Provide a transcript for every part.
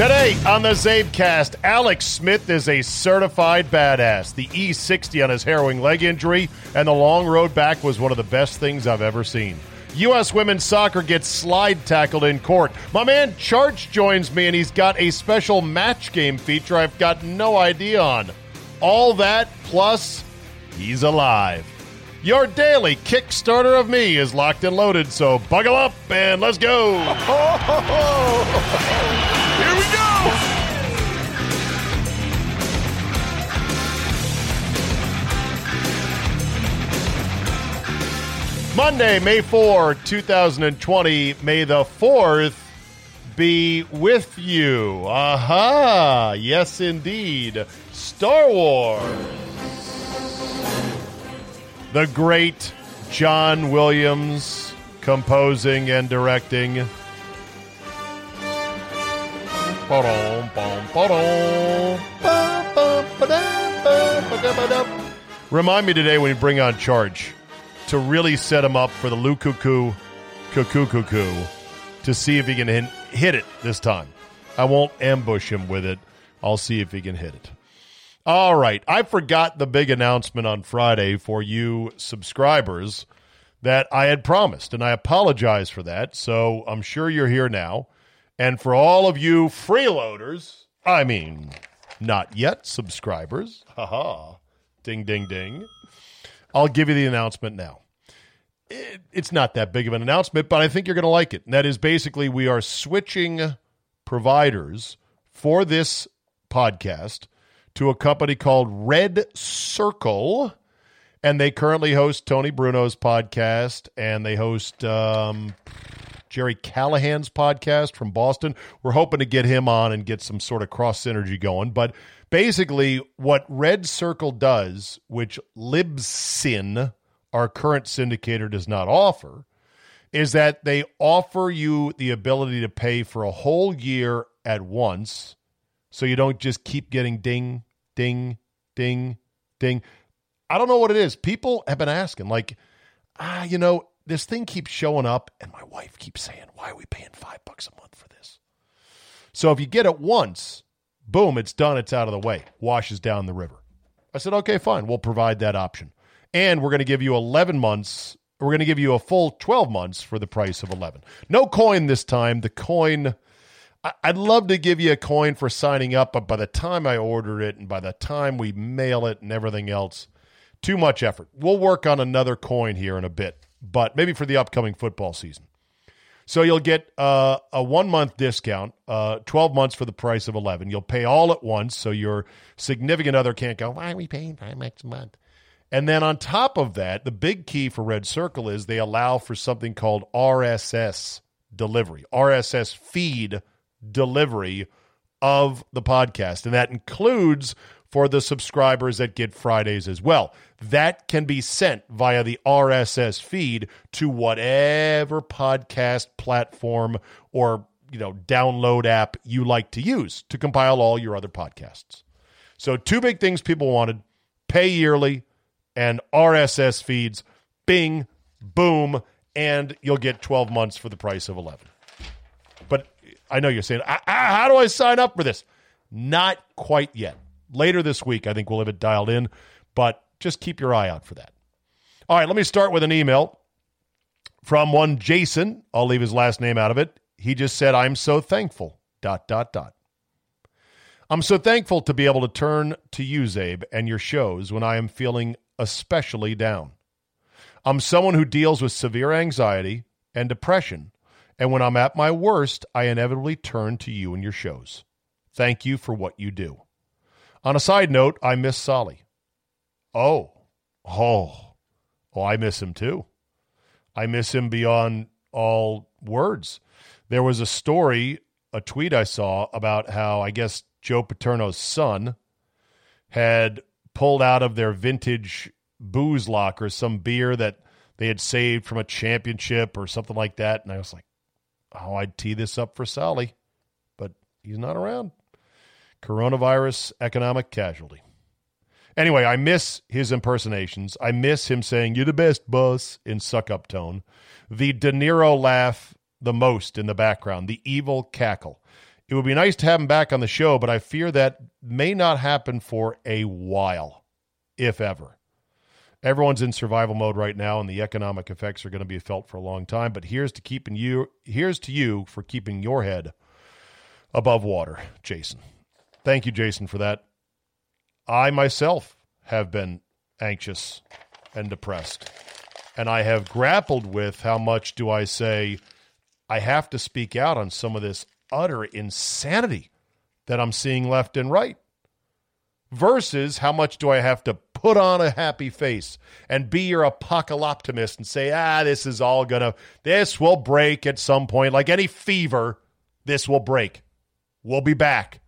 Today on the CzabeCast, Alex Smith is a certified badass. The E60 on his harrowing leg injury and the long road back was one of the best things I've ever seen. U.S. women's soccer gets slide tackled in court. My man Charch joins me, and he's got a special match game feature I've got no idea on. All that plus he's alive. Your daily Kickstarter of me is locked and loaded, so buckle up and let's go. Here we go! Monday, May 4, 2020. May the 4th be with you. Aha! Yes, indeed. Star Wars. The great John Williams composing and directing. Remind me today when you bring on Charch to really set him up for the Lou Cuckoo, Cuckoo Cuckoo, to see if he can hit, hit it this time. I won't ambush him with it. I'll see if he can hit it. All right. I forgot the big announcement on Friday for you subscribers that I had promised, and I apologize for that. So I'm sure you're here now. And for all of you freeloaders, I mean, not yet subscribers, haha, ding, ding, ding, I'll give you the announcement now. It, it's not that big of an announcement, but I think you're going to like it. And that is basically we are switching providers for this podcast to a company called Red Circle. And they currently host Tony Bruno's podcast and they host um, Jerry Callahan's podcast from Boston. We're hoping to get him on and get some sort of cross synergy going. But basically, what Red Circle does, which Libsyn, our current syndicator, does not offer, is that they offer you the ability to pay for a whole year at once so you don't just keep getting ding, ding, ding, ding. I don't know what it is. People have been asking, like, ah, you know, this thing keeps showing up, and my wife keeps saying, "Why are we paying five bucks a month for this?" So if you get it once, boom, it's done. It's out of the way. Washes down the river. I said, "Okay, fine. We'll provide that option, and we're going to give you eleven months. We're going to give you a full twelve months for the price of eleven. No coin this time. The coin." I'd love to give you a coin for signing up, but by the time I order it and by the time we mail it and everything else, too much effort. We'll work on another coin here in a bit but maybe for the upcoming football season. So you'll get uh, a one month discount, uh, 12 months for the price of 11. You'll pay all at once, so your significant other can't go, why are we paying five bucks a month? And then on top of that, the big key for Red Circle is they allow for something called RSS delivery, RSS feed delivery of the podcast. And that includes for the subscribers that get Fridays as well. That can be sent via the RSS feed to whatever podcast platform or you know download app you like to use to compile all your other podcasts. So two big things people wanted: pay yearly and RSS feeds. Bing, boom, and you'll get 12 months for the price of 11. But I know you're saying, how do I sign up for this? Not quite yet later this week. I think we'll have it dialed in, but just keep your eye out for that. All right, let me start with an email from one Jason. I'll leave his last name out of it. He just said, I'm so thankful. Dot, dot, dot. I'm so thankful to be able to turn to you, Czabe, and your shows when I am feeling especially down. I'm someone who deals with severe anxiety and depression, and when I'm at my worst, I inevitably turn to you and your shows. Thank you for what you do. On a side note, I miss Solly. Oh, oh, oh, I miss him too. I miss him beyond all words. There was a story, a tweet I saw about how I guess Joe Paterno's son had pulled out of their vintage booze locker some beer that they had saved from a championship or something like that. And I was like, oh, I'd tee this up for Solly, but he's not around. Coronavirus economic casualty. Anyway, I miss his impersonations. I miss him saying, You're the best, boss, in suck up tone. The De Niro laugh the most in the background, the evil cackle. It would be nice to have him back on the show, but I fear that may not happen for a while, if ever. Everyone's in survival mode right now, and the economic effects are going to be felt for a long time. But here's to keeping you. Here's to you for keeping your head above water, Jason. Thank you, Jason, for that. I myself have been anxious and depressed, and I have grappled with how much do I say I have to speak out on some of this utter insanity that I'm seeing left and right versus how much do I have to put on a happy face and be your apocalyptimist and say, ah, this is all gonna, this will break at some point. Like any fever, this will break. We'll be back.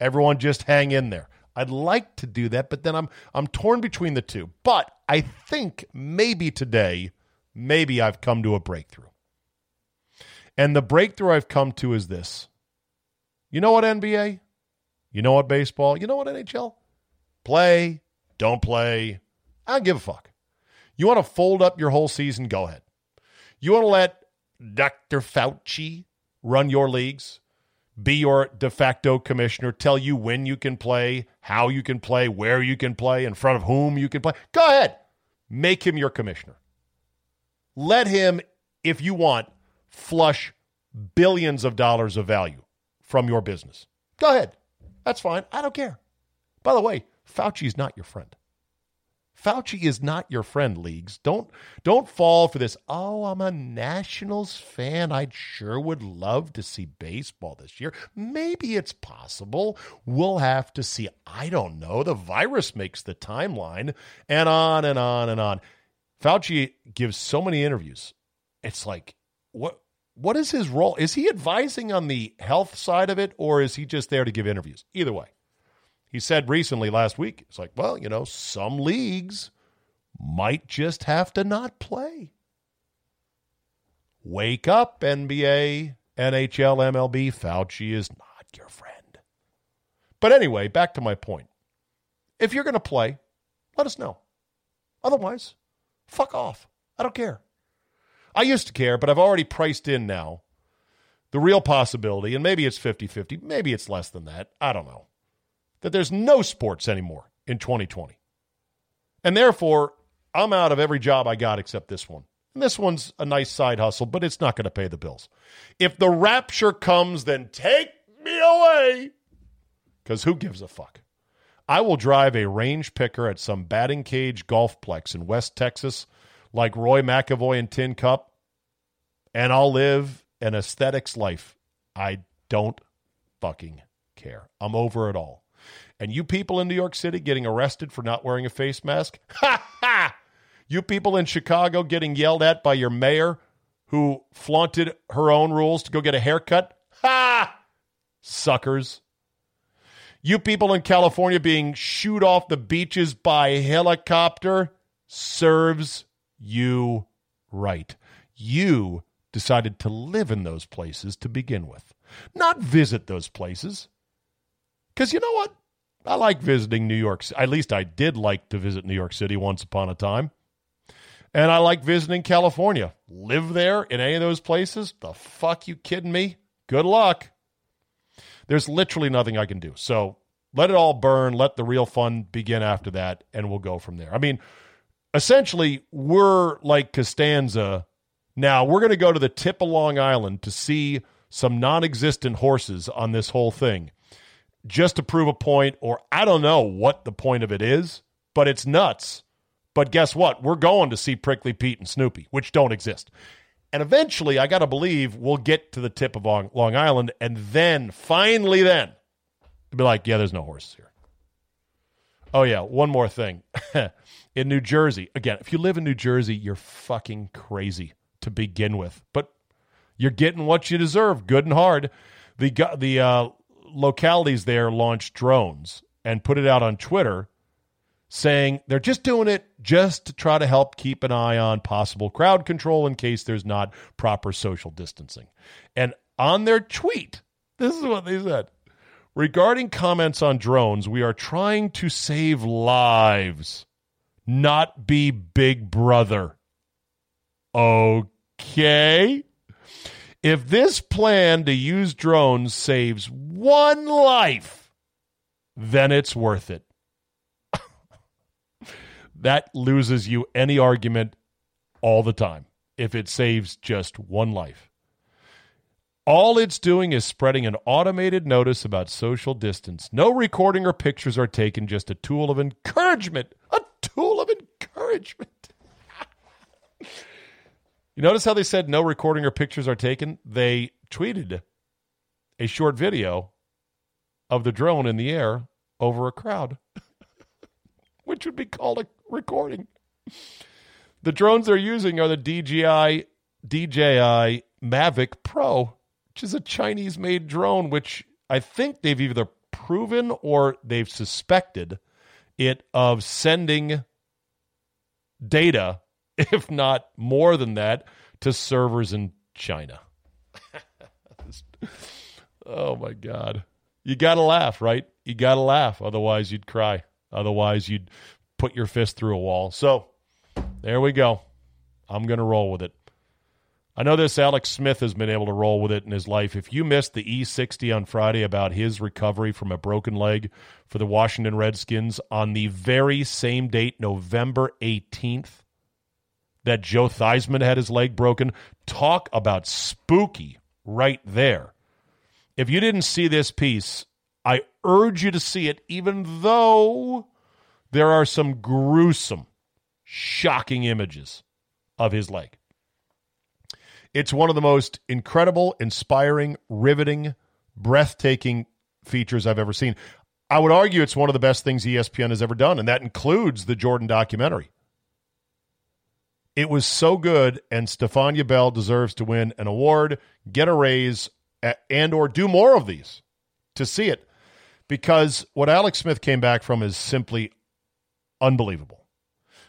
Everyone just hang in there. I'd like to do that, but then I'm I'm torn between the two. But I think maybe today, maybe I've come to a breakthrough. And the breakthrough I've come to is this. You know what NBA? You know what baseball? You know what NHL? Play, don't play. I don't give a fuck. You want to fold up your whole season? Go ahead. You want to let Dr. Fauci run your leagues, be your de facto commissioner, tell you when you can play, how you can play, where you can play, in front of whom you can play? Go ahead. Make him your commissioner. Let him, if you want, flush billions of dollars of value from your business. Go ahead. That's fine. I don't care. By the way, Fauci is not your friend. Fauci is not your friend, leagues. Don't don't fall for this. Oh, I'm a Nationals fan. I sure would love to see baseball this year. Maybe it's possible. We'll have to see. I don't know. The virus makes the timeline, and on and on and on. Fauci gives so many interviews. It's like what what is his role? Is he advising on the health side of it, or is he just there to give interviews? Either way. He said recently last week, it's like, well, you know, some leagues might just have to not play. Wake up, NBA, NHL, MLB. Fauci is not your friend. But anyway, back to my point. If you're going to play, let us know. Otherwise, fuck off. I don't care. I used to care, but I've already priced in now the real possibility, and maybe it's 50 50, maybe it's less than that. I don't know that there's no sports anymore in 2020. And therefore, I'm out of every job I got except this one. And this one's a nice side hustle, but it's not going to pay the bills. If the rapture comes, then take me away. Because who gives a fuck? I will drive a range picker at some batting cage golfplex in West Texas, like Roy McAvoy and Tin Cup, and I'll live an aesthetics life. I don't fucking care. I'm over it all. And you people in New York City getting arrested for not wearing a face mask? Ha ha! You people in Chicago getting yelled at by your mayor who flaunted her own rules to go get a haircut? Ha! Suckers. You people in California being shooed off the beaches by helicopter serves you right. You decided to live in those places to begin with, not visit those places. Because you know what? I like visiting New York. At least I did like to visit New York City once upon a time. And I like visiting California. Live there in any of those places? The fuck you kidding me? Good luck. There's literally nothing I can do. So let it all burn. Let the real fun begin after that, and we'll go from there. I mean, essentially, we're like Costanza. Now, we're going to go to the tip of Long Island to see some non existent horses on this whole thing just to prove a point, or I don't know what the point of it is, but it's nuts. But guess what? We're going to see Prickly Pete and Snoopy, which don't exist. And eventually, I got to believe we'll get to the tip of Long Island, and then, finally, then, be like, yeah, there's no horses here. Oh, yeah, one more thing. in New Jersey, again, if you live in New Jersey, you're fucking crazy to begin with, but you're getting what you deserve, good and hard. The the uh, localities there launched drones and put it out on Twitter saying they're just doing it just to try to help keep an eye on possible crowd control in case there's not proper social distancing. And on their tweet, this is what they said. Regarding comments on drones, we are trying to save lives, not be big brother. Okay. If this plan to use drones saves one life, then it's worth it. that loses you any argument all the time if it saves just one life. All it's doing is spreading an automated notice about social distance. No recording or pictures are taken, just a tool of encouragement. A tool of encouragement. you notice how they said no recording or pictures are taken? They tweeted a short video of the drone in the air over a crowd, which would be called a recording. The drones they're using are the DJI DJI Mavic Pro, which is a Chinese made drone, which I think they've either proven or they've suspected it of sending data, if not more than that, to servers in China. oh my God. You got to laugh, right? You got to laugh. Otherwise, you'd cry. Otherwise, you'd put your fist through a wall. So there we go. I'm going to roll with it. I know this Alex Smith has been able to roll with it in his life. If you missed the E60 on Friday about his recovery from a broken leg for the Washington Redskins on the very same date, November 18th, that Joe Theismann had his leg broken, talk about spooky right there. If you didn't see this piece, I urge you to see it, even though there are some gruesome shocking images of his leg. It's one of the most incredible, inspiring, riveting, breathtaking features I've ever seen. I would argue it's one of the best things ESPN has ever done, and that includes the Jordan documentary. It was so good, and Stephania Bell deserves to win an award, get a raise, and or do more of these to see it. Because what Alex Smith came back from is simply unbelievable.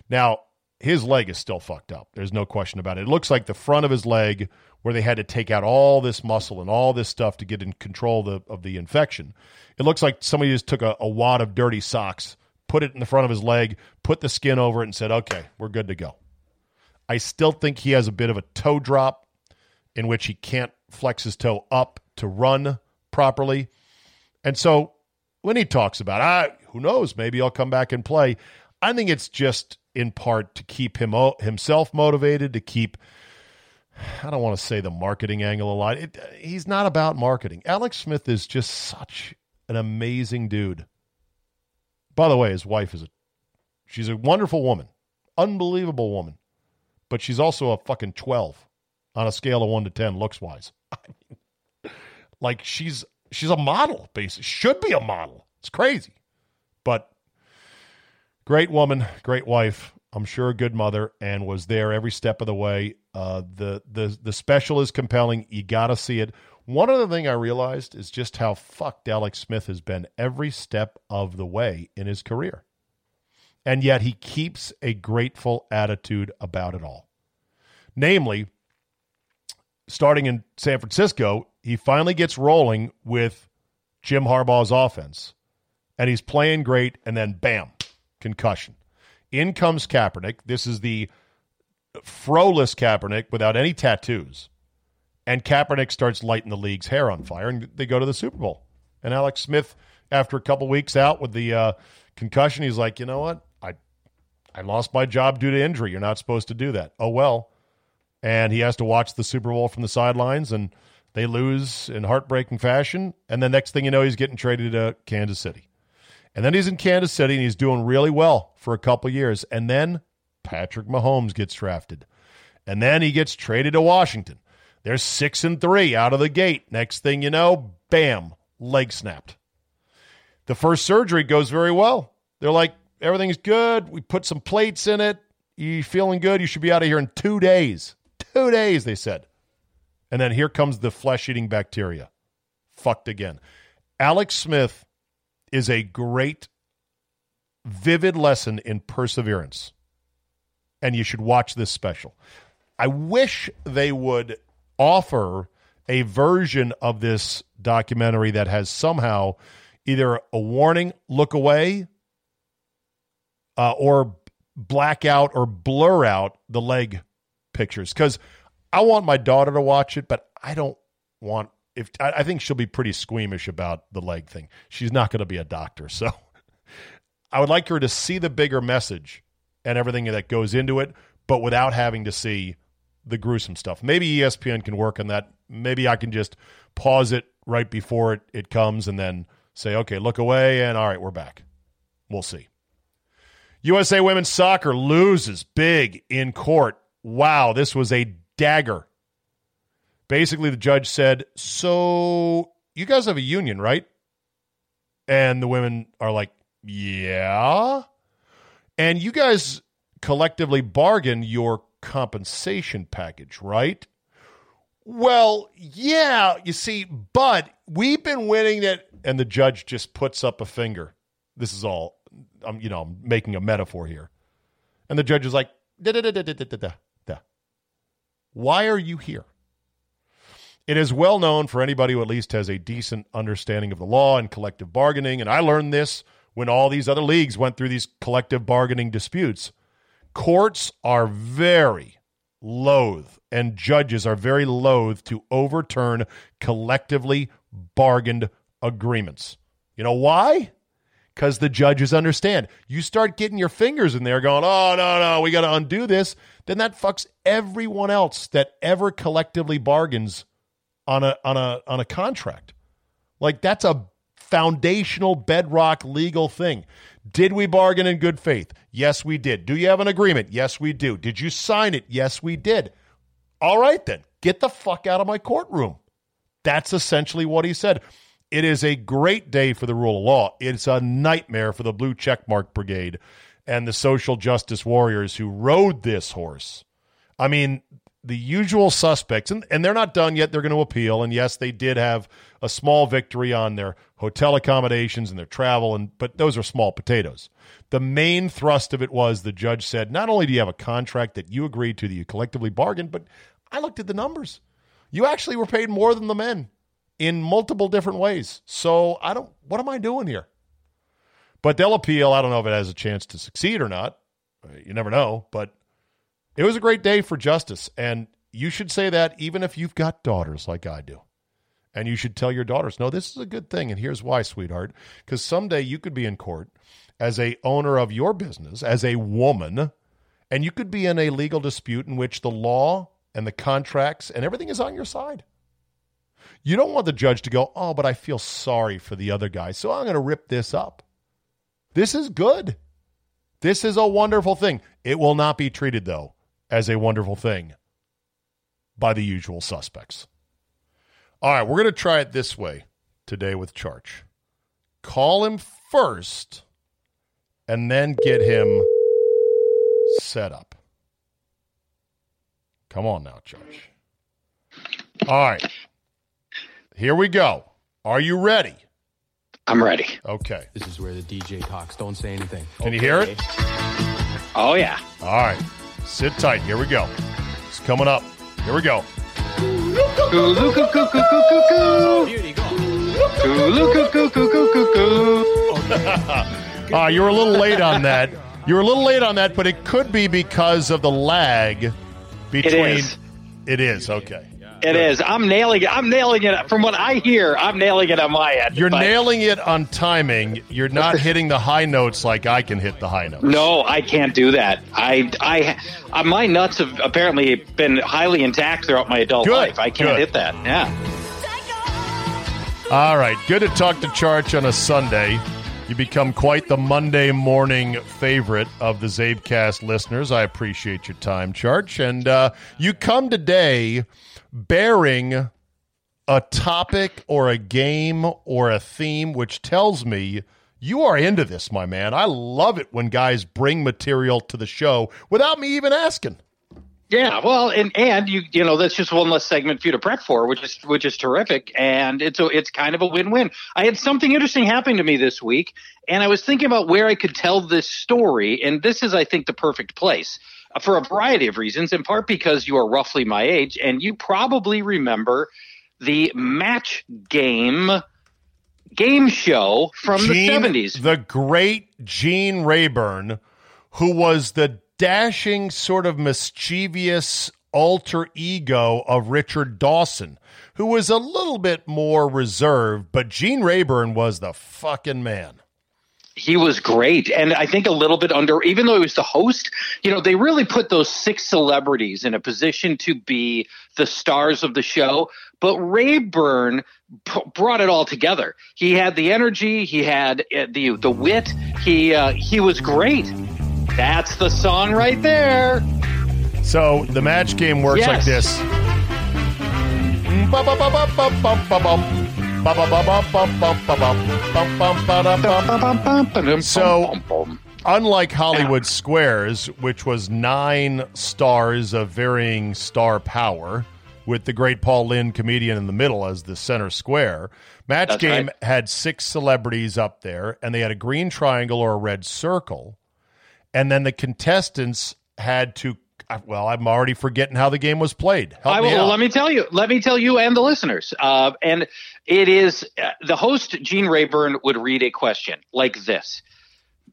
Now, his leg is still fucked up. There's no question about it. It looks like the front of his leg, where they had to take out all this muscle and all this stuff to get in control of the, of the infection. It looks like somebody just took a, a wad of dirty socks, put it in the front of his leg, put the skin over it, and said, okay, we're good to go. I still think he has a bit of a toe drop in which he can't flex his toe up to run properly. And so when he talks about, ah, who knows, maybe I'll come back and play. I think it's just in part to keep him himself motivated, to keep I don't want to say the marketing angle alive. It, he's not about marketing. Alex Smith is just such an amazing dude. By the way, his wife is a she's a wonderful woman, unbelievable woman, but she's also a fucking twelve on a scale of one to ten looks wise. Like she's she's a model, basically should be a model. It's crazy, but Great woman, great wife. I'm sure a good mother, and was there every step of the way. Uh, the the the special is compelling. You got to see it. One other thing I realized is just how fucked Alex Smith has been every step of the way in his career, and yet he keeps a grateful attitude about it all. Namely, starting in San Francisco, he finally gets rolling with Jim Harbaugh's offense, and he's playing great, and then bam concussion. In comes Kaepernick. This is the froless Kaepernick without any tattoos. And Kaepernick starts lighting the league's hair on fire, and they go to the Super Bowl. And Alex Smith, after a couple weeks out with the uh, concussion, he's like, you know what? I, lost my job due to injury. You're not supposed to do that. Oh, well. And he has to watch the Super Bowl from the sidelines, and they lose in heartbreaking fashion. And the next thing you know, he's getting traded to Kansas City. And then he's in Kansas City and he's doing really well for a couple years. And then Patrick Mahomes gets drafted. And then he gets traded to Washington. They're six and three out of the gate. Next thing you know, bam, leg snapped. The first surgery goes very well. They're like, everything's good. We put some plates in it. You feeling good? You should be out of here in two days. Two days, they said. And then here comes the flesh eating bacteria. Fucked again. Alex Smith is a great, vivid lesson in perseverance. And you should watch this special. I wish they would offer a version of this documentary that has somehow either a warning, look away, uh, or black out or blur out the leg pictures. Because I want my daughter to watch it, but I don't want if I, I think she'll be pretty squeamish about the leg thing. She's not going to be a doctor, so I would like her to see the bigger message and everything that goes into it, but without having to see the gruesome stuff. Maybe ESPN can work on that. Maybe I can just pause it right before it, it comes and then say, okay, look away, and all right, we're back. We'll see. USA women's soccer loses big in court. Wow, this was a dagger. Basically, the judge said, So you guys have a union, right? And the women are like, Yeah. And you guys collectively bargain your compensation package, right? Well, yeah, you see, but we've been winning it. And the judge just puts up a finger. This is all, I'm, you know, I'm making a metaphor here. And the judge is like, da da da da da da da da. Why are you here? It is well known for anybody who at least has a decent understanding of the law and collective bargaining. And I learned this when all these other leagues went through these collective bargaining disputes. Courts are very loath, and judges are very loath to overturn collectively bargained agreements. You know why? Because the judges understand. You start getting your fingers in there going, oh, no, no, we got to undo this. Then that fucks everyone else that ever collectively bargains on a, on a, on a contract. Like that's a foundational bedrock legal thing. Did we bargain in good faith? Yes, we did. Do you have an agreement? Yes, we do. Did you sign it? Yes, we did. All right, then. Get the fuck out of my courtroom. That's essentially what he said. It is a great day for the rule of law. It's a nightmare for the blue checkmark brigade and the social justice warriors who rode this horse. I mean, the usual suspects, and, and they're not done yet. They're going to appeal. And yes, they did have a small victory on their hotel accommodations and their travel, and but those are small potatoes. The main thrust of it was the judge said, not only do you have a contract that you agreed to that you collectively bargained, but I looked at the numbers. You actually were paid more than the men in multiple different ways. So I don't, what am I doing here? But they'll appeal. I don't know if it has a chance to succeed or not. Uh, you never know. But it was a great day for justice. And you should say that even if you've got daughters like I do. And you should tell your daughters, no, this is a good thing. And here's why, sweetheart. Because someday you could be in court as a owner of your business, as a woman, and you could be in a legal dispute in which the law and the contracts and everything is on your side. You don't want the judge to go, oh, but I feel sorry for the other guy, so I'm going to rip this up. This is good. This is a wonderful thing. It will not be treated, though, as a wonderful thing by the usual suspects. All right, we're going to try it this way today with Charch. Call him first and then get him set up. Come on now, Charch. All right. Here we go. Are you ready? I'm ready. Okay. This is where the DJ talks. Don't say anything. Can you hear it? Oh yeah. All right. Sit tight. Here we go. It's coming up. Here we go. Ah, you were a little late on that. You were a little late on that, but it could be because of the lag between. is. It is okay. It is. I'm nailing it. I'm nailing it. From what I hear, I'm nailing it on my end. You're But nailing it on timing. You're not hitting the high notes like I can hit the high notes. No, I can't do that. I, I, uh, my nuts have apparently been highly intact throughout my adult Good, life. I can't good. hit that. Yeah. All right. Good to talk to Charch on a Sunday. You become quite the Monday morning favorite of the CzabeCast listeners. I appreciate your time, Charch. And uh, you come today bearing a topic or a game or a theme, which tells me you are into this, my man. I love it when guys bring material to the show without me even asking. Yeah, well, and and you you know that's just one less segment for you to prep for, which is which is terrific, and it's a, it's kind of a win win. I had something interesting happen to me this week, and I was thinking about where I could tell this story, and this is, I think, the perfect place for a variety of reasons. In part because you are roughly my age, and you probably remember the match game game show from the seventies. The great Gene Rayburn, who was the dashing, sort of mischievous alter ego of Richard Dawson, who was a little bit more reserved, but Gene Rayburn was the fucking man. He was great. And I think a little bit under, even though he was the host, you know, they really put those six celebrities in a position to be the stars of the show. But Rayburn p- brought it all together. He had the energy, he had uh, the the wit. He uh, he was great. That's the song right there. So the match game works Yes. like this. So- Unlike Hollywood Squares, which was nine stars of varying star power, with the great Paul Lynde comedian in the middle as the center square, Match That's Game right. had six celebrities up there, and they had a green triangle or a red circle. And then the contestants had to, well, I'm already forgetting how the game was played. Help I me. Let me tell you. Let me tell you and the listeners. Uh, and it is uh, the host Gene Rayburn would read a question like this: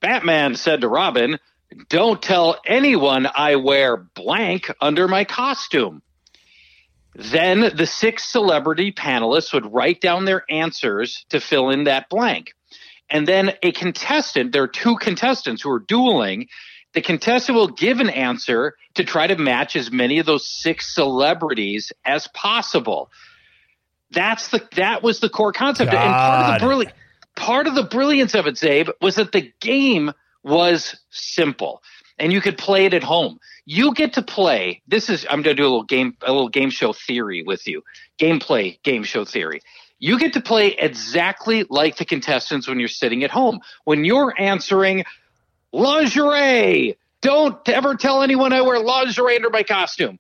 Batman said to Robin, "Don't tell anyone I wear blank under my costume." Then the six celebrity panelists would write down their answers to fill in that blank. And then a contestant, there are two contestants who are dueling. The contestant will give an answer to try to match as many of those six celebrities as possible. That's the that was the core concept. and part of the brilliant part of the brilliance of it, Czabe, was that the game was simple and you could play it at home. You get to play. This is I'm going to do a little game a little game show theory with you. Gameplay game show theory. You get to play exactly like the contestants when you're sitting at home. When you're answering lingerie, don't ever tell anyone I wear lingerie under my costume.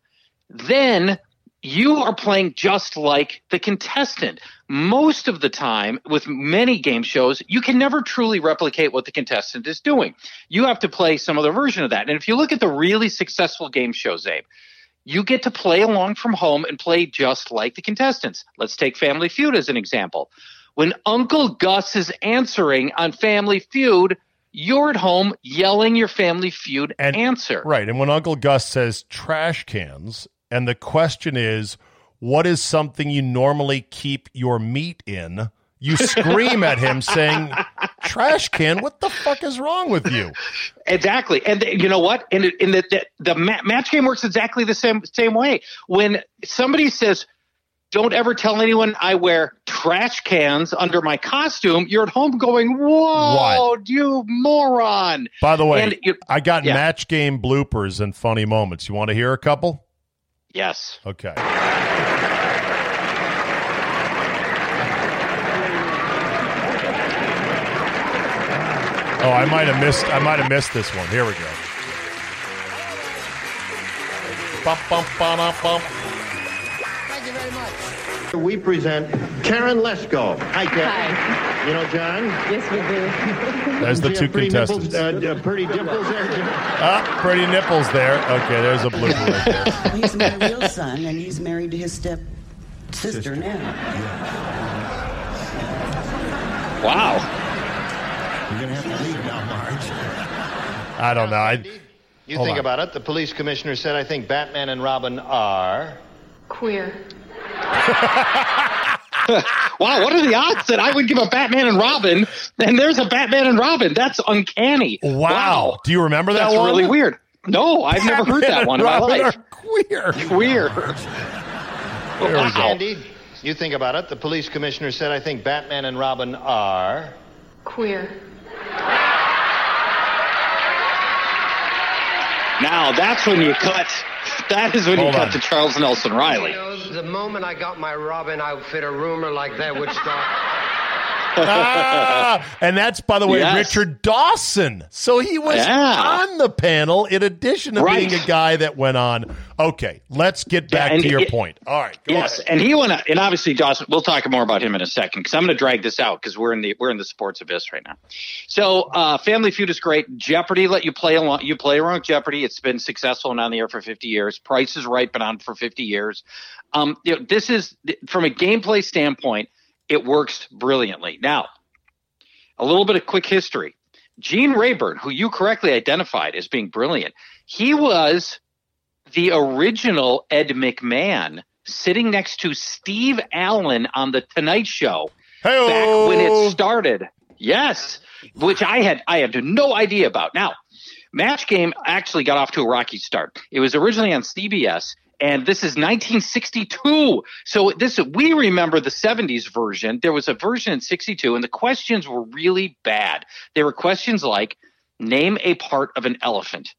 Then you are playing just like the contestant. Most of the time, with many game shows, you can never truly replicate what the contestant is doing. You have to play some other version of that. And if you look at the really successful game shows, Abe, you get to play along from home and play just like the contestants. Let's take Family Feud as an example. When Uncle Gus is answering on Family Feud, you're at home yelling your Family Feud And- answer. Right. And when Uncle Gus says trash cans, and the question is, what is something you normally keep your meat in? You scream at him saying, trash can, what the fuck is wrong with you? Exactly, and you know what? And in the the, the ma- match game works exactly the same same way. When somebody says, "Don't ever tell anyone I wear trash cans under my costume," you're at home going, "Whoa, you moron!" By the way, And you- I got yeah. match game bloopers and funny moments. You want to hear a couple? Yes. Okay. Oh, I might have missed. I might have missed this one. Here we go. Bump, bump, ba-dum, bump. We present Karen Lesko. Hi, Karen. Hi. You know John? Yes, we do. There's the two pretty contestants. Nipples, uh, uh, pretty dimples there, Ah, pretty nipples there. Okay, there's a blooper right there. He's my real son, and he's married to his step sister now. Wow. You're going to have to leave now, Marge. I don't know. I, You Hold think on. about it. The police commissioner said, I think Batman and Robin are. Queer. Wow, what are the odds that I would give a Batman and Robin and there's a Batman and Robin? That's uncanny. wow. Do you remember that That's one? really weird. No, I've never heard that one in and my Robin life. are queer. Weird. There we. Andy, you think about it. The police commissioner said, I think Batman and Robin are. Queer. Now that's when you cut. That is when Hold you on. cut to Charles Nelson Reilly. The moment I got my Robin outfit, a rumor like that would start. Ah, and that's by the way Yes. Richard Dawson. So he was Yeah. on the panel in addition to Right. being a guy that went on. Okay, let's get back and to your it- point. All right, go Yes, ahead. and he went, and obviously Dawson. We'll talk more about him in a second because I'm going to drag this out because we're in the we're in the sports abyss right now. So, uh, Family Feud is great. Jeopardy let you play along. You play around with Jeopardy. It's been successful and on the air for 50 years. Price is Right been on for 50 years. Um, you know, this is from a gameplay standpoint, it works brilliantly. Now, a little bit of quick history. Gene Rayburn, who you correctly identified as being brilliant, he was the original Ed McMahon sitting next to Steve Allen on the Tonight Show Hey, back when it started. Yes, which I had I had no idea about. Now, Match Game actually got off to a rocky start. It was originally on CBS, and this is 1962. So this we remember the 70s version. There was a version in 62, and the questions were really bad. They were questions like, "Name a part of an elephant,"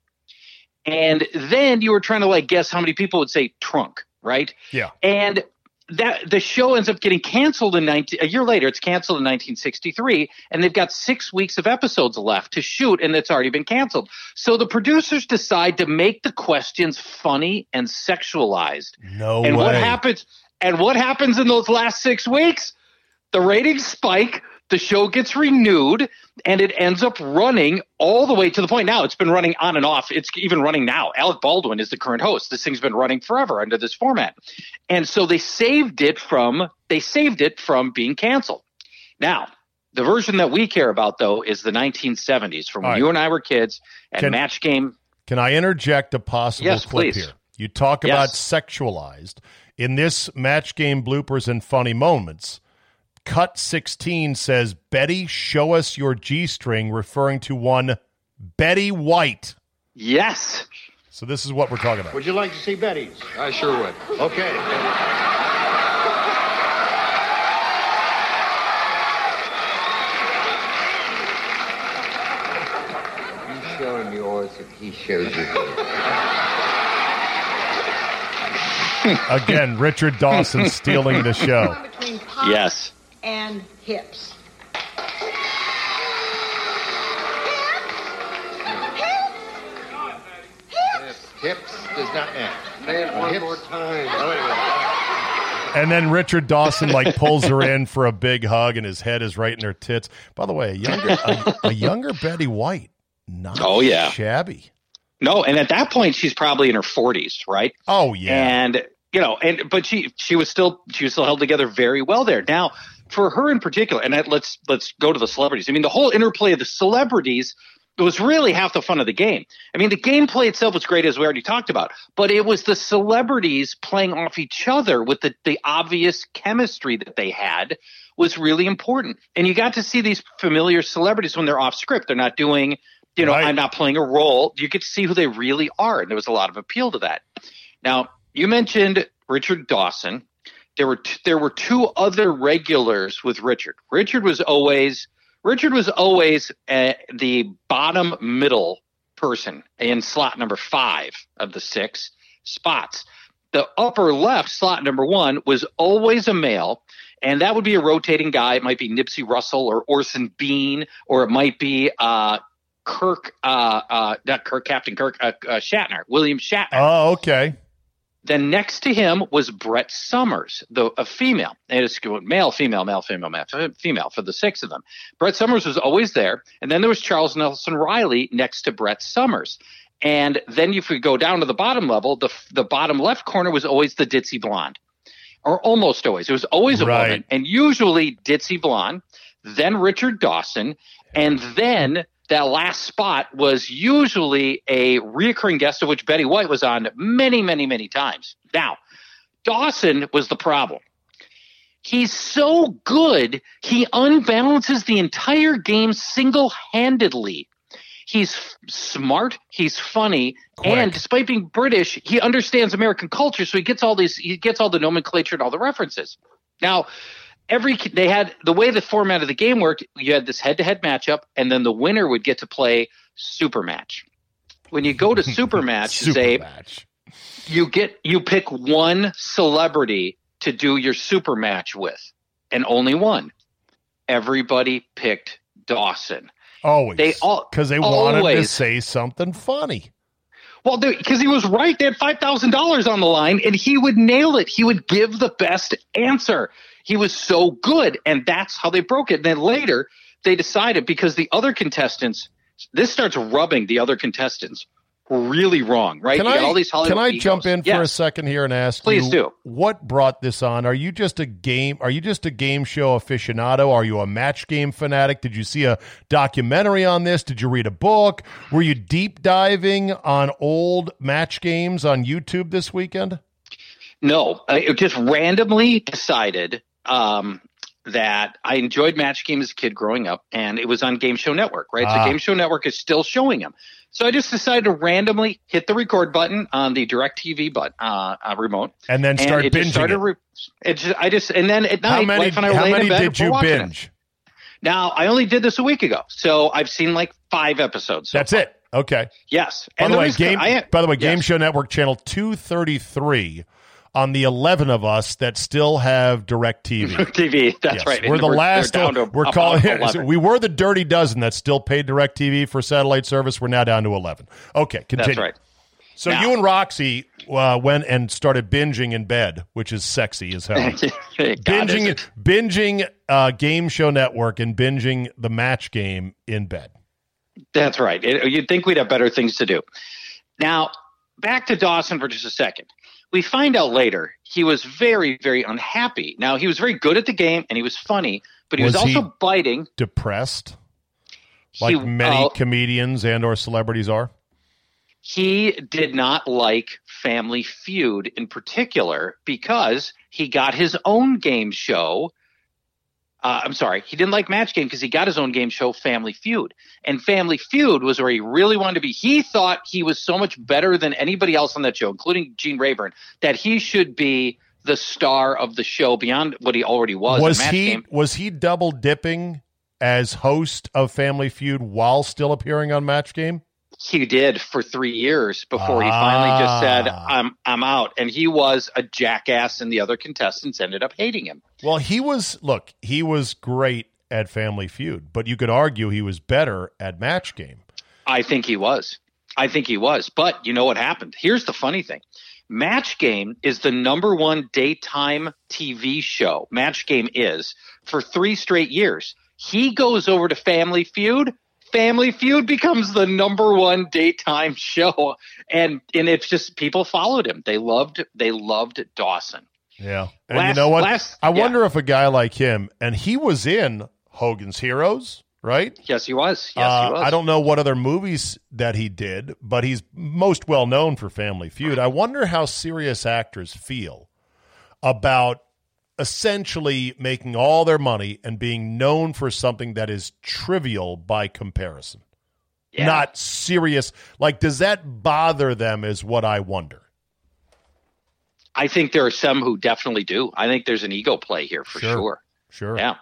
and then you were trying to like guess how many people would say trunk, right? Yeah. And that the show ends up getting canceled in 19, a year later. It's canceled in 1963, and they've got six weeks of episodes left to shoot, and it's already been canceled. So the producers decide to make the questions funny and sexualized. No and way. what happens? And what happens in those last six weeks? The ratings spike. The show gets renewed, and it ends up running all the way to the point now. It's been running on and off. It's even running now. Alec Baldwin is the current host. This thing's been running forever under this format, and so they saved it from they saved it from being canceled. Now, the version that we care about though is the 1970s, from when right. you and I were kids, and Can- Match Game. Can I interject a possible Yes, clip please. here? You talk about sexualized. In this match game bloopers and funny moments, cut 16 says, Betty, show us your G string, referring to one Betty White. Yes, So this is what we're talking about. Would you like to see Betty's? I sure would. Okay. You show him yours if he shows you his. Again, Richard Dawson stealing the show. Yes. And hips. Hips does not end. Say it one Hips. more time. Oh, wait a. And then Richard Dawson like pulls her in for a big hug, and his head is right in her tits. By the way, a younger a, a younger Betty White, not Oh, yeah. shabby. No, and at that point she's probably in her 40s, right? Oh yeah, and you know and but she she was still she was still held together very well there now for her in particular and let's let's go to the celebrities. I mean the whole interplay of the celebrities was really half the fun of the game. I mean the gameplay itself was great as we already talked about but it was the celebrities playing off each other with the, the obvious chemistry that they had was really important. And you got to see these familiar celebrities when they're off script. They're not doing you know Right. i'm not playing a role. You get to see who they really are and there was a lot of appeal to that. Now, you mentioned Richard Dawson. There were t- there were two other regulars with Richard. Richard was always Richard was always uh, the bottom middle person in slot number five of the six spots. The upper left slot number one was always a male, and that would be a rotating guy. It might be Nipsey Russell or Orson Bean, or it might be uh, Kirk, uh, uh, not Kirk, Captain Kirk, uh, uh, Shatner, William Shatner. oh okay. Then next to him was Brett Somers, the a female. And it's going male, female, male, female, male, female for the six of them. Brett Somers was always there, and then there was Charles Nelson Reilly next to Brett Somers. And then if we go down to the bottom level, the the bottom left corner was always the ditzy blonde, or almost always. It was always a Right. woman, and usually ditzy blonde. Then Richard Dawson, and then that last spot was usually a reoccurring guest of which Betty White was on many, many, many times. Now, Dawson was the problem. He's so good, he unbalances the entire game single handedly. He's f- smart, he's funny, and despite being British, he understands American culture, so he gets all these he gets all the nomenclature and all the references. Now, every they had the way the format of the game worked, you had this head-to-head matchup and then the winner would get to play super match. When you go to super match, Super Czabe, match. you get you pick one celebrity to do your super match with and only one everybody picked dawson Always. They all- because they wanted to say something funny. well because he was right they had $5000 on the line and he would nail it he would give the best answer he was so good and that's how they broke it and then later they decided because the other contestants this starts rubbing the other contestants really wrong, right? Can I, all these Hollywood can I egos. jump in for a second here and ask Please you do. what brought this on? Are you just a game are you just a game show aficionado? Are you a match game fanatic? Did you see a documentary on this? Did you read a book? Were you deep diving on old match games on YouTube this weekend? No, I just randomly decided um, that I enjoyed Match Game as a kid growing up, and it was on Game Show Network, right? Ah. So Game Show Network is still showing them. So I just decided to randomly hit the record button on the DirecTV but uh, uh, remote, And then start it binging started. Re- it just, I just and then at night, How many wife and I were how laying many in bed, did you watching it. binge? Now I only did this a week ago, so I've seen like five episodes. So That's far. it. Okay. Yes. By and the way, game. I- by the way, Game yes. Show Network channel two thirty three. On the eleven of us that still have Direct TV. TV. That's Yes, right. We're And the they're last. down to we're calling. 11. We were the dirty dozen that still paid Direct TV for satellite service. We're now down to eleven. Okay, continue. That's right. So Now- you and Roxy uh, went and started binging in bed, which is sexy as hell. Binging, it- binging uh, Game Show Network and binging the match game in bed. That's right. It- you'd think we'd have better things to do. Now, back to Dawson for just a second. We find out later he was very, very unhappy. Now, he was very good at the game and he was funny, but he was, Was he- also biting. Depressed, like he, many uh, comedians and or celebrities are. he did not like Family Feud in particular because he got his own game show. Uh, I'm sorry, he didn't like Match Game because he got his own game show, Family Feud. And Family Feud was where he really wanted to be. He thought he was so much better than anybody else on that show, including Gene Rayburn, that he should be the star of the show beyond what he already was. Was Match he Game. was he double dipping as host of Family Feud while still appearing on Match Game? He did for three years before he finally just said, Ah. "I'm I'm out." And he was a jackass, and the other contestants ended up hating him. Well, he was look, he was great at Family Feud, but you could argue he was better at Match Game. I think he was. I think he was. But you know what happened? Here's the funny thing. Match Game is the number one daytime TV show. Match Game is for three straight years. He goes over to Family Feud. Family Feud becomes the number one daytime show, and and it's just people followed him. They loved they loved Dawson. Yeah. And you know what? last- I yeah. wonder if a guy like him, and he was in Hogan's Heroes, right? Yes, he was. Yes, Uh, he was. I don't know what other movies that he did, but he's most well known for Family Feud. I wonder how serious actors feel about essentially making all their money and being known for something that is trivial by comparison. Yeah. Not serious. Like, does that bother them? Is what I wonder. I think there are some who definitely do. I think there's an ego play here for Sure. sure. Sure. Yeah.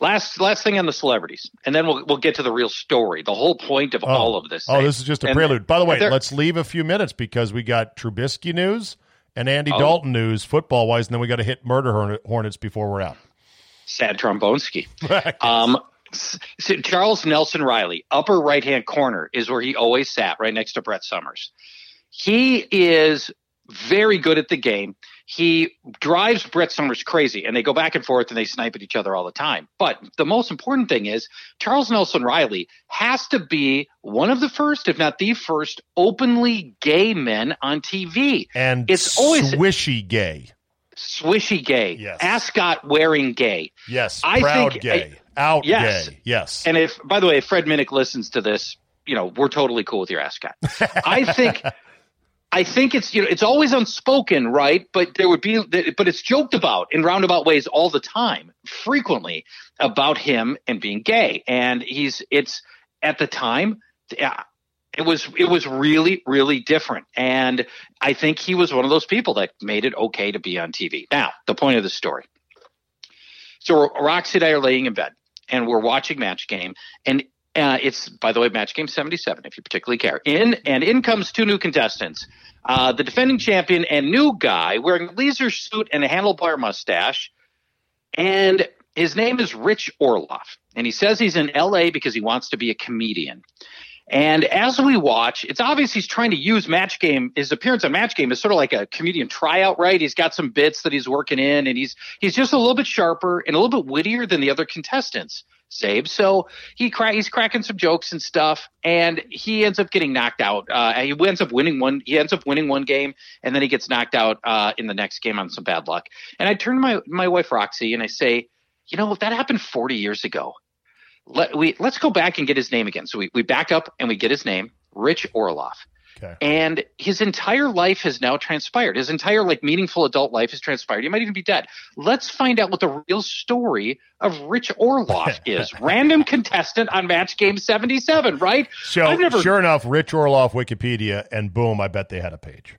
Last last thing on the celebrities, and then we'll we'll get to the real story. The whole point of Oh. all of this. Oh, thing. this is just a And- prelude. By the way, let's leave a few minutes because we got Trubisky news and Andy Oh. Dalton news, football wise, and then we got to hit murder hornets before we're out. sad trombonski. Um, so Charles Nelson Reilly, upper right hand corner, is where he always sat, right next to Brett Somers. He is very good at the game. He drives Brett Somers crazy, and they go back and forth and they snipe at each other all the time. But the most important thing is Charles Nelson Reilly has to be one of the first, if not the first, openly gay men on TV. and It's always- swishy gay. Swishy gay, Yes. ascot wearing gay. Yes, I proud think- gay, out Yes. gay. Yes, And if, by the way, if Fred Minnick listens to this, you know, we're totally cool with your ascot. I think, I think it's, you know, it's always unspoken, right? But there would be, but it's joked about in roundabout ways all the time, frequently about him and being gay. And he's, it's at the time, it was, it was really, really different. And I think he was one of those people that made it okay to be on TV. Now, the point of the story. So Roxy and I are laying in bed and we're watching Match Game, and uh, it's by the way Match Game seventy seven, if you particularly care. In and in comes two new contestants, uh, the defending champion and new guy wearing a leisure suit and a handlebar mustache, and his name is Rich Orloff, and he says he's in L.A. because he wants to be a comedian. And as we watch, it's obvious he's trying to use Match Game. His appearance on Match Game is sort of like a comedian tryout, right? He's got some bits that he's working in, and he's he's just a little bit sharper and a little bit wittier than the other contestants. Czabe. So he cra- he's cracking some jokes and stuff, and he ends up getting knocked out. Uh, he ends up winning one. He ends up winning one game, and then he gets knocked out uh, in the next game on some bad luck. And I turn to my my wife Roxy and I say, you know, that happened 40 years ago. Let we let's go back and get his name again. So we we back up and we get his name, Rich Orloff. Okay. And his entire life has now transpired. His entire like meaningful adult life has transpired. He might even be dead. Let's find out what the real story of Rich Orloff is. Random contestant on Match Game 77, right? So never sure enough, Rich Orloff Wikipedia, and boom, I bet they had a page.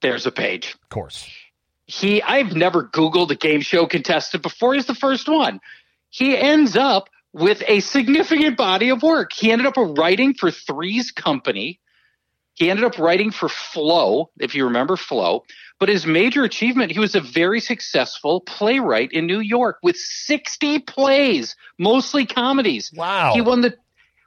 there's a page. Of course. He I've never Googled a game show contestant before. He's the first one. He ends up with a significant body of work. He ended up writing for Three's Company. He ended up writing for Flo, if you remember Flo. But his major achievement, he was a very successful playwright in New York with 60 plays, mostly comedies. Wow. He won the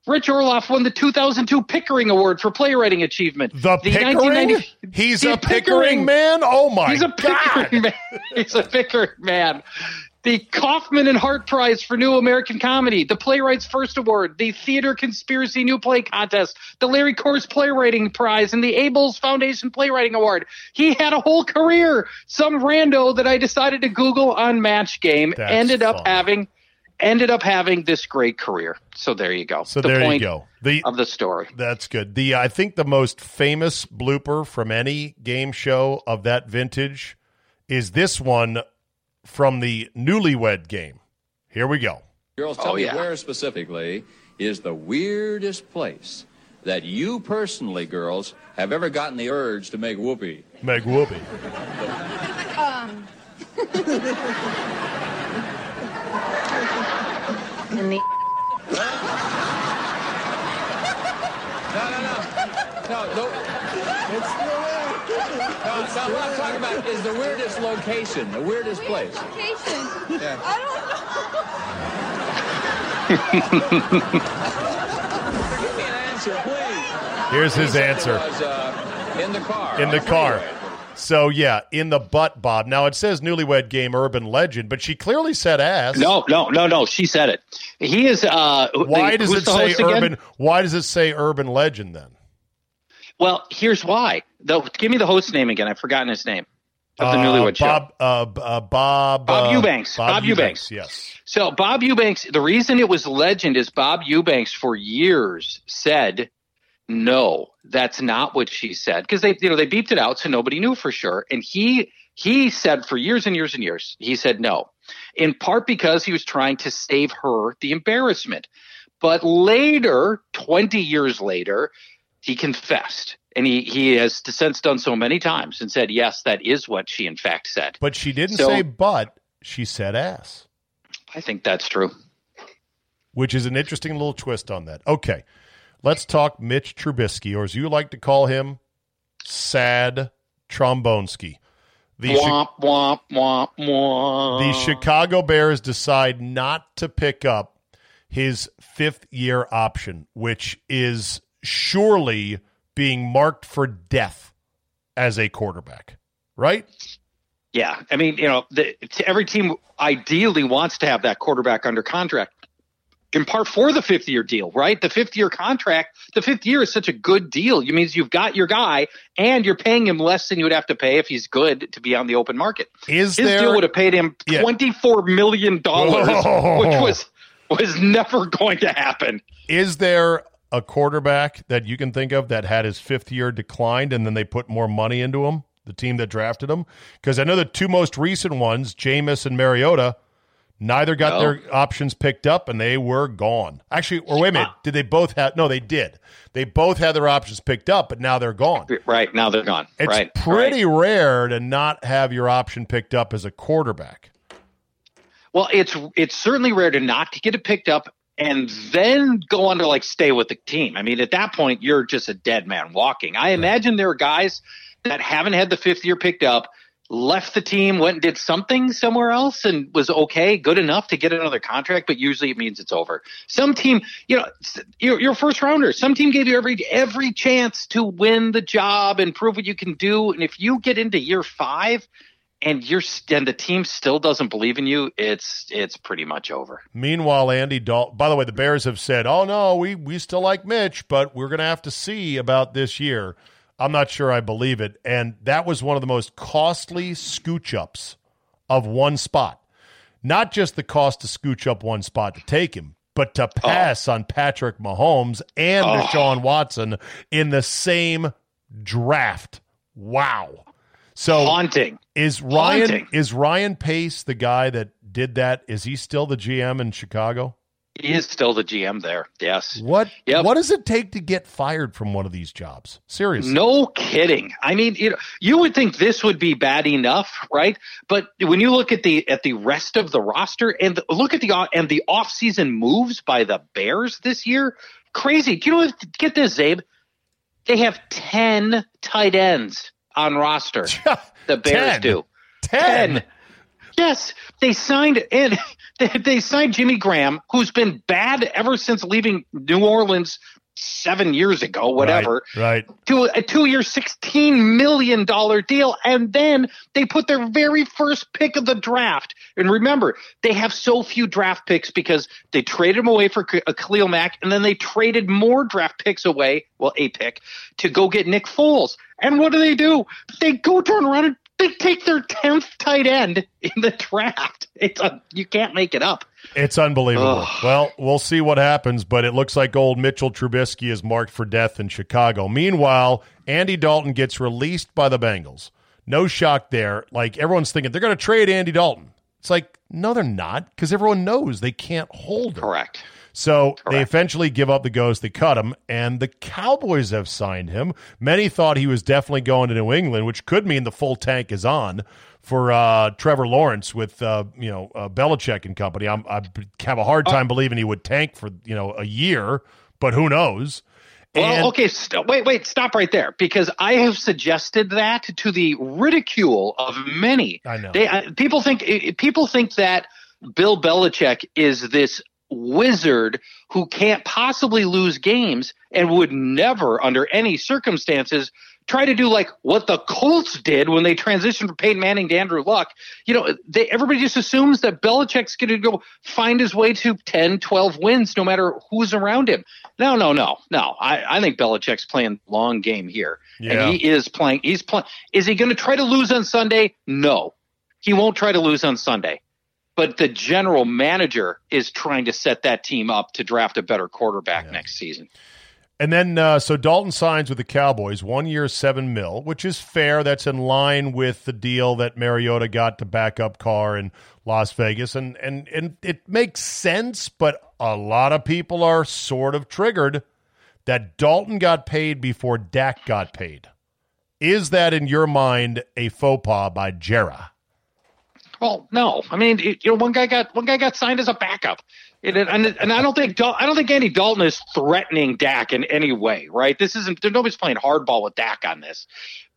Rich Orloff won the 2002 Pickering Award for playwriting achievement. The, Pickering? 1990 He's The a Pickering, man? Oh my He's a god. Pickering man. He's a Pickering man. The Kaufman and Hart Prize for New American Comedy, the Playwrights First Award, the Theater Conspiracy New Play Contest, the Larry Kors Playwriting Prize, and the Abels Foundation Playwriting Award. He had a whole career. Some rando that I decided to Google on Match Game That's ended up fun. having ended up having this great career. So there you go. So the there you point go. The of the story. That's good. The I think the most famous blooper from any game show of that vintage is this one from the Newlywed Game. Here we go. Girls, oh, tell Oh, me yeah. where specifically is the weirdest place that you personally, girls, have ever gotten the urge to make whoopee? Meg Whoopi. Um. In the No, no, no. No, no. It's the no, no, what I'm talking about is the weirdest location, the weirdest place. location. Yeah. I Give me an answer, please. Here's his said answer. was, uh, in the car. In the car. freeway. So yeah, in the butt, Bob. Now it says Newlywed Game urban legend, but she clearly said ass. No, no, no, no. She said it. He is. Uh, Why the- does it say host again? urban? Why does it say urban legend then? Well, here's why. The, give me the host name again. I've forgotten his name of the Uh, Newlywed Show. Bob, uh, uh, Bob, Bob uh, Eubanks. Bob Eubanks. Yes. So Bob Eubanks. The reason it was legend is Bob Eubanks for years said, "No, that's not what she said," because they, you know, they beeped it out, so nobody knew for sure. And he he said for years and years and years, he said no, in part because he was trying to save her the embarrassment. But later, twenty years later, he confessed. And he, he has since done so many times and said, yes, that is what she in fact said. But she didn't So- say but, She said ass, I think that's true. which is an interesting little twist on that. Okay, let's talk Mitch Trubisky, or as you like to call him, Sad Trombonesky. The, Chi- Womp, womp, womp, womp. the Chicago Bears decide not to pick up his fifth year option, which is surely being marked for death as a quarterback, right? Yeah, I mean, you know, the, every team ideally wants to have that quarterback under contract. In part for the fifth year deal, right? The fifth year contract, the fifth year is such a good deal. It means you've got your guy and you're paying him less than you would have to pay if he's good to be on the open market. Is His there deal would have paid him Yeah. twenty four million dollars, which was was never going to happen. Is there a quarterback that you can think of that had his fifth year declined and then they put more money into him, the team that drafted him? Because I know the two most recent ones, Jameis and Mariota, neither got No. their options picked up and they were gone. Actually, or wait a minute, did they both have? No, they did. They both had their options picked up, but now they're gone. Right now they're gone. It's right, pretty right. rare to not have your option picked up as a quarterback. Well, it's it's certainly rare to not get it picked up and then go on to like stay with the team. I mean, at that point, you're just a dead man walking. I imagine there are guys that haven't had the fifth year picked up, left the team, went and did something somewhere else, and was okay, good enough to get another contract. But usually, it means it's over. Some team, you know, you're a first rounder. Some team gave you every every chance to win the job and prove what you can do. And if you get into year five and you're and the team still doesn't believe in you, it's it's pretty much over. Meanwhile, Andy Dalton. By the way, the Bears have said, "Oh no, we we still like Mitch, but we're going to have to see about this year." I'm not sure I believe it, and that was one of the most costly scooch ups of one spot. Not just the cost to scooch up one spot to take him, but to oh. pass on Patrick Mahomes and Oh. Deshaun Watson in the same draft. Wow. So Haunting. is Ryan Haunting. is Ryan Pace the guy that did that? Is he still the GM in Chicago? He is still the GM there. Yes. What Yep. what does it take to get fired from one of these jobs? Seriously. No kidding. I mean, you know, you would think this would be bad enough, right? But when you look at the at the rest of the roster and look at the o- and the offseason moves by the Bears this year, crazy. Do you know what? Get this, Czabe. They have ten tight ends on roster. The Bears 10. do. 10. Yes, they signed and they, they signed Jimmy Graham, who's been bad ever since leaving New Orleans seven years ago, whatever Right. right. to a two-year, sixteen million dollar deal, and then they put their very first pick of the draft. And remember, they have so few draft picks because they traded them away for K- uh, Khalil Mack, and then they traded more draft picks away, well, a pick, to go get Nick Foles. And what do they do? They go turn around and they take their tenth tight end in the draft. It's you can't make it up. It's unbelievable. Ugh. Well, we'll see what happens, but it looks like old Mitchell Trubisky is marked for death in Chicago. Meanwhile, Andy Dalton gets released by the Bengals. No shock there. Like everyone's thinking they're going to trade Andy Dalton. It's like, no, they're not, because everyone knows they can't hold him. Correct. So they eventually give up the ghost. They cut him, and the Cowboys have signed him. Many thought he was definitely going to New England, which could mean the full tank is on for uh, Trevor Lawrence with uh, you know uh, Belichick and company. I'm, I have a hard time believing he would tank for you know a year, but who knows? Well, And- okay, st- wait, wait, stop right there because I have suggested that to the ridicule of many. I know. They, uh, people think people think that Bill Belichick is this wizard who can't possibly lose games and would never, under any circumstances, try to do like what the Colts did when they transitioned from Peyton Manning to Andrew Luck. You know, they, everybody just assumes that Belichick's going to go find his way to 10, 12 wins no matter who's around him. No, no, no, no. I, I think Belichick's playing long game here. Yeah. And he is playing. He's playing. Is he going to try to lose on Sunday? No. He won't try to lose on Sunday. But the general manager is trying to set that team up to draft a better quarterback next season. And then, uh, so Dalton signs with the Cowboys, one year, seven mil, which is fair. That's in line with the deal that Mariota got to back up Carr in Las Vegas, and and and it makes sense. But a lot of people are sort of triggered that Dalton got paid before Dak got paid. Is that in your mind a faux pas by Jera? Well, no. I mean, you know, one guy got one guy got signed as a backup, and and, and I don't think I don't think Andy Dalton is threatening Dak in any way. Right? This isn't. Nobody's playing hardball with Dak on this,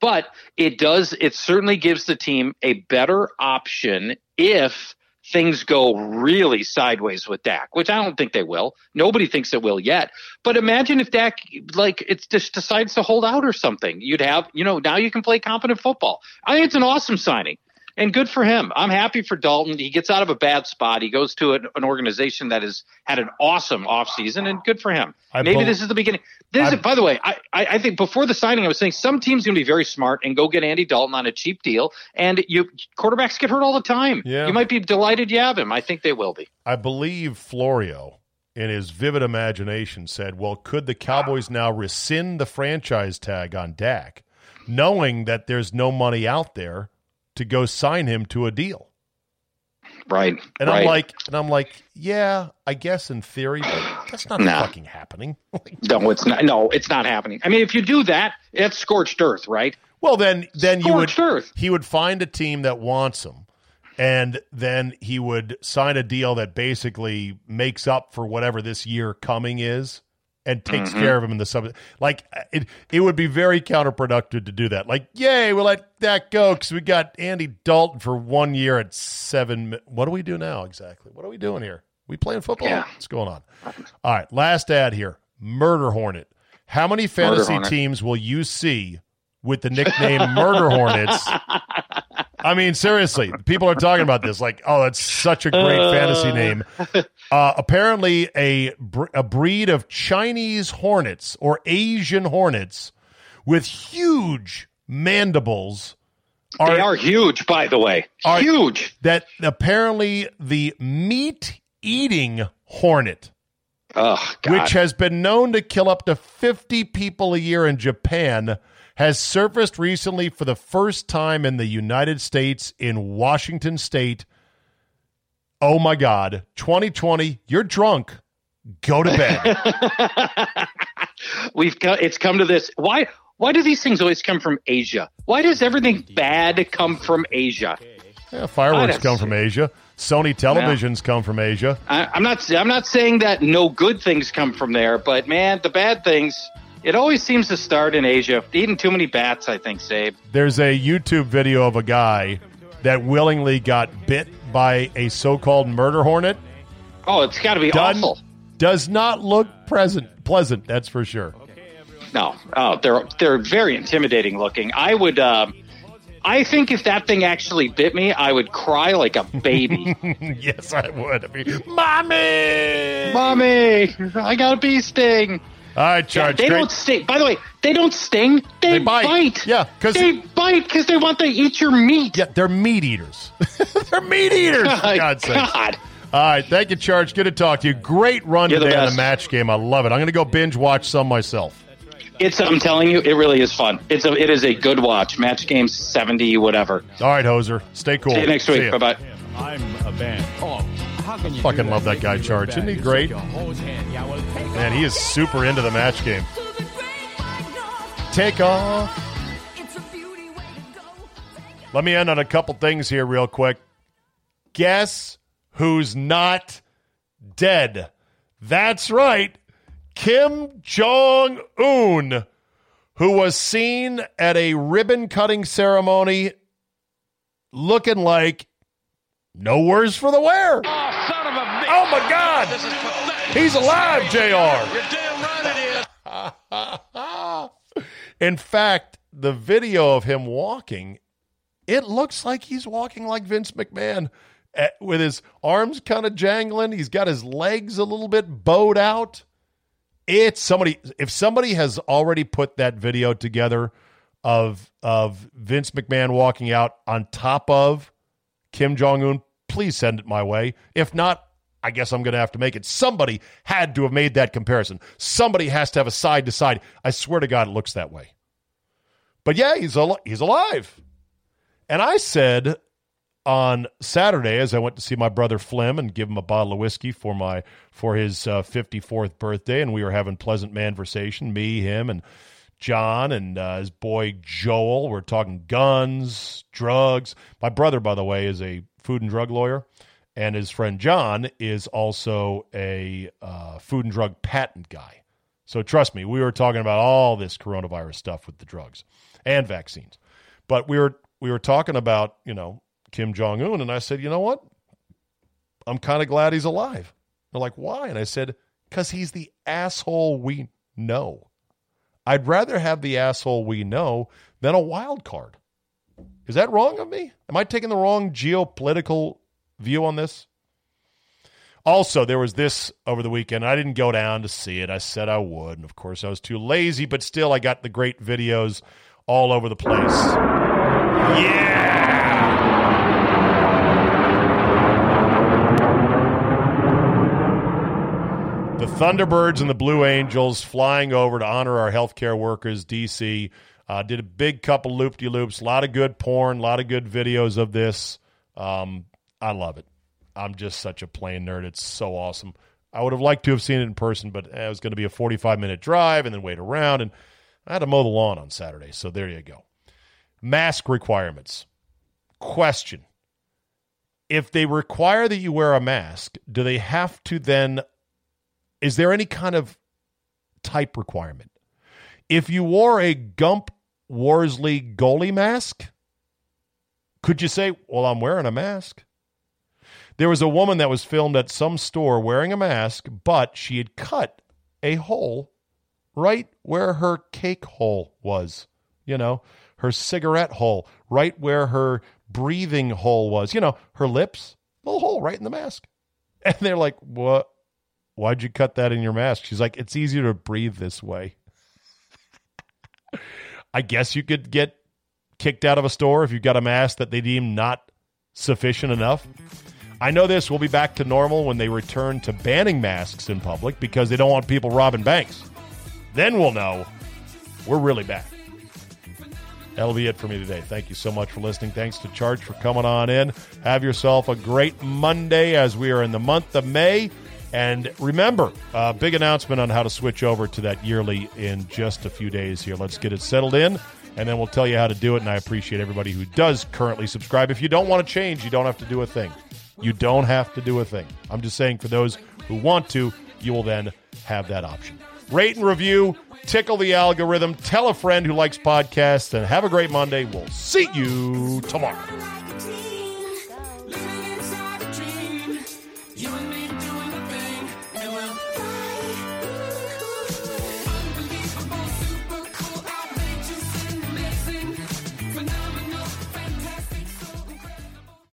but it does. It certainly gives the team a better option if things go really sideways with Dak, which I don't think they will. Nobody thinks it will yet. But imagine if Dak like it just decides to hold out or something. You'd have, you know, now you can play competent football. I think it's an awesome signing. And good for him. I'm happy for Dalton. He gets out of a bad spot. He goes to an, an organization that has had an awesome offseason, and good for him. I Maybe this is the beginning. This I- is, by the way, I, I, I think before the signing, I was saying some teams going to be very smart and go get Andy Dalton on a cheap deal. And you quarterbacks get hurt all the time. Yeah. You might be delighted you have him. I think they will be. I believe Florio, in his vivid imagination, said, Well, could the Cowboys now rescind the franchise tag on Dak, knowing that there's no money out there to go sign him to a deal? Right. And right. I'm like, and I'm like, yeah, I guess in theory, but that's not Nah. fucking happening. No, it's not. No, it's not happening. I mean, if you do that, it's scorched earth, right? well, then, then you would earth. he would find a team that wants him, and then he would sign a deal that basically makes up for whatever this year coming is, and takes Mm-hmm. care of him in the sub. Like it, it would be very counterproductive to do that. Like, yay, we'll let that go because we got Andy Dalton for one year at seven. mi- What do we do now exactly? What are we doing here? We playing football? Yeah. What's going on? All right, last ad here. Murder Hornet. How many fantasy teams will you see with the nickname Murder Hornets I mean, seriously, people are talking about this like, oh, that's such a great fantasy name. Uh, apparently, a br- a breed of Chinese hornets or Asian hornets with huge mandibles are, they are huge, by the way. Are- huge. that apparently the meat eating hornet Oh, God. which has been known to kill up to 50 people a year in Japan, has surfaced recently for the first time in the United States in Washington state. Oh my God, 2020, you're drunk. Go to bed. We've got it's come to this. Why why do these things always come from Asia? Why does everything bad come from Asia? Yeah, fireworks come from Asia. Sony televisions come from Asia. I, I'm not I'm not saying that no good things come from there, but man, the bad things it always seems to start in Asia. Eating too many bats, I think, Czabe. There's a YouTube video of a guy that willingly got bit by a so-called murder hornet. Oh, it's got to be Done. awful. Does not look present, pleasant. That's for sure. No, oh, they're they're very intimidating looking. I would, um, I think if that thing actually bit me, I would cry like a baby. yes, I would. I mean, mommy. Mommy, I got a bee sting. All right, Yeah, Charch. they great. don't sting. By the way, they don't sting. They, They bite. bite. Yeah, 'cause- they bite because they want to eat your meat. Yeah, they're meat eaters. they're meat eaters. For My God's sake. God. All right, thank you, Charch. Good to talk to you. Great run You're the on the match game. I love it. I'm going to go binge watch some myself. It's. I'm telling you, it really is fun. It's a. It is a good watch. Match game seventy, whatever. All right, Hoser. Stay cool. See you next week. Bye bye. I'm a band. Oh, how can you Fucking do love that guy, Charch. Isn't he You great? Shook your hose hand. Yeah, well, take Man, he is super into the match game. Take off. Let me end on a couple things here, real quick. Guess who's not dead? That's right. Kim Jong Un, who was seen at a ribbon cutting ceremony looking like no words for the wear. Oh, oh my God. He's alive, JR. Get damn right, it is. In fact, the video of him walking, it looks like he's walking like Vince McMahon eh, with his arms kind of jangling. He's got his legs a little bit bowed out. It's somebody, if somebody has already put that video together of, of Vince McMahon walking out on top of Kim Jong Un, please send it my way. If not, I guess I'm going to have to make it. Somebody had to have made that comparison. Somebody has to have a side to side. I swear to God, it looks that way. But yeah, he's al- he's alive. And I said on Saturday, as I went to see my brother Flim and give him a bottle of whiskey for my for his uh, 54th birthday, and we were having pleasant conversation, me, him, and John and uh, his boy Joel. We're talking guns, drugs. My brother, by the way, is a food and drug lawyer, and his friend John is also a uh, food and drug patent guy. So trust me, we were talking about all this coronavirus stuff with the drugs and vaccines. But we were we were talking about, you know, Kim Jong Un and I said, "You know what? I'm kind of glad he's alive." They're like, "Why?" And I said, "Cuz he's the asshole we know. I'd rather have the asshole we know than a wild card." Is that wrong of me? Am I taking the wrong geopolitical view on this? Also, there was this over the weekend. I didn't go down to see it. I said I would. And of course, I was too lazy, but still, I got the great videos all over the place. Yeah. The Thunderbirds and the Blue Angels flying over to honor our healthcare workers, DC. Uh, did a big couple loop de loops, a lot of good porn, a lot of good videos of this. Um, I love it. I'm just such a plane nerd. It's so awesome. I would have liked to have seen it in person, but it was going to be a 45 minute drive and then wait around. And I had to mow the lawn on Saturday. So there you go. Mask requirements. Question If they require that you wear a mask, do they have to then? Is there any kind of type requirement? If you wore a Gump Worsley goalie mask, could you say, Well, I'm wearing a mask? There was a woman that was filmed at some store wearing a mask, but she had cut a hole right where her cake hole was. You know, her cigarette hole, right where her breathing hole was. You know, her lips, little hole right in the mask. And they're like, "What? Why'd you cut that in your mask?" She's like, "It's easier to breathe this way." I guess you could get kicked out of a store if you've got a mask that they deem not sufficient enough. I know this will be back to normal when they return to banning masks in public because they don't want people robbing banks. Then we'll know we're really back. That'll be it for me today. Thank you so much for listening. Thanks to Charch for coming on in. Have yourself a great Monday as we are in the month of May. And remember, uh, big announcement on how to switch over to that yearly in just a few days here. Let's get it settled in, and then we'll tell you how to do it. And I appreciate everybody who does currently subscribe. If you don't want to change, you don't have to do a thing. You don't have to do a thing. I'm just saying for those who want to, you will then have that option. Rate and review, tickle the algorithm, tell a friend who likes podcasts, and have a great Monday. We'll see you tomorrow.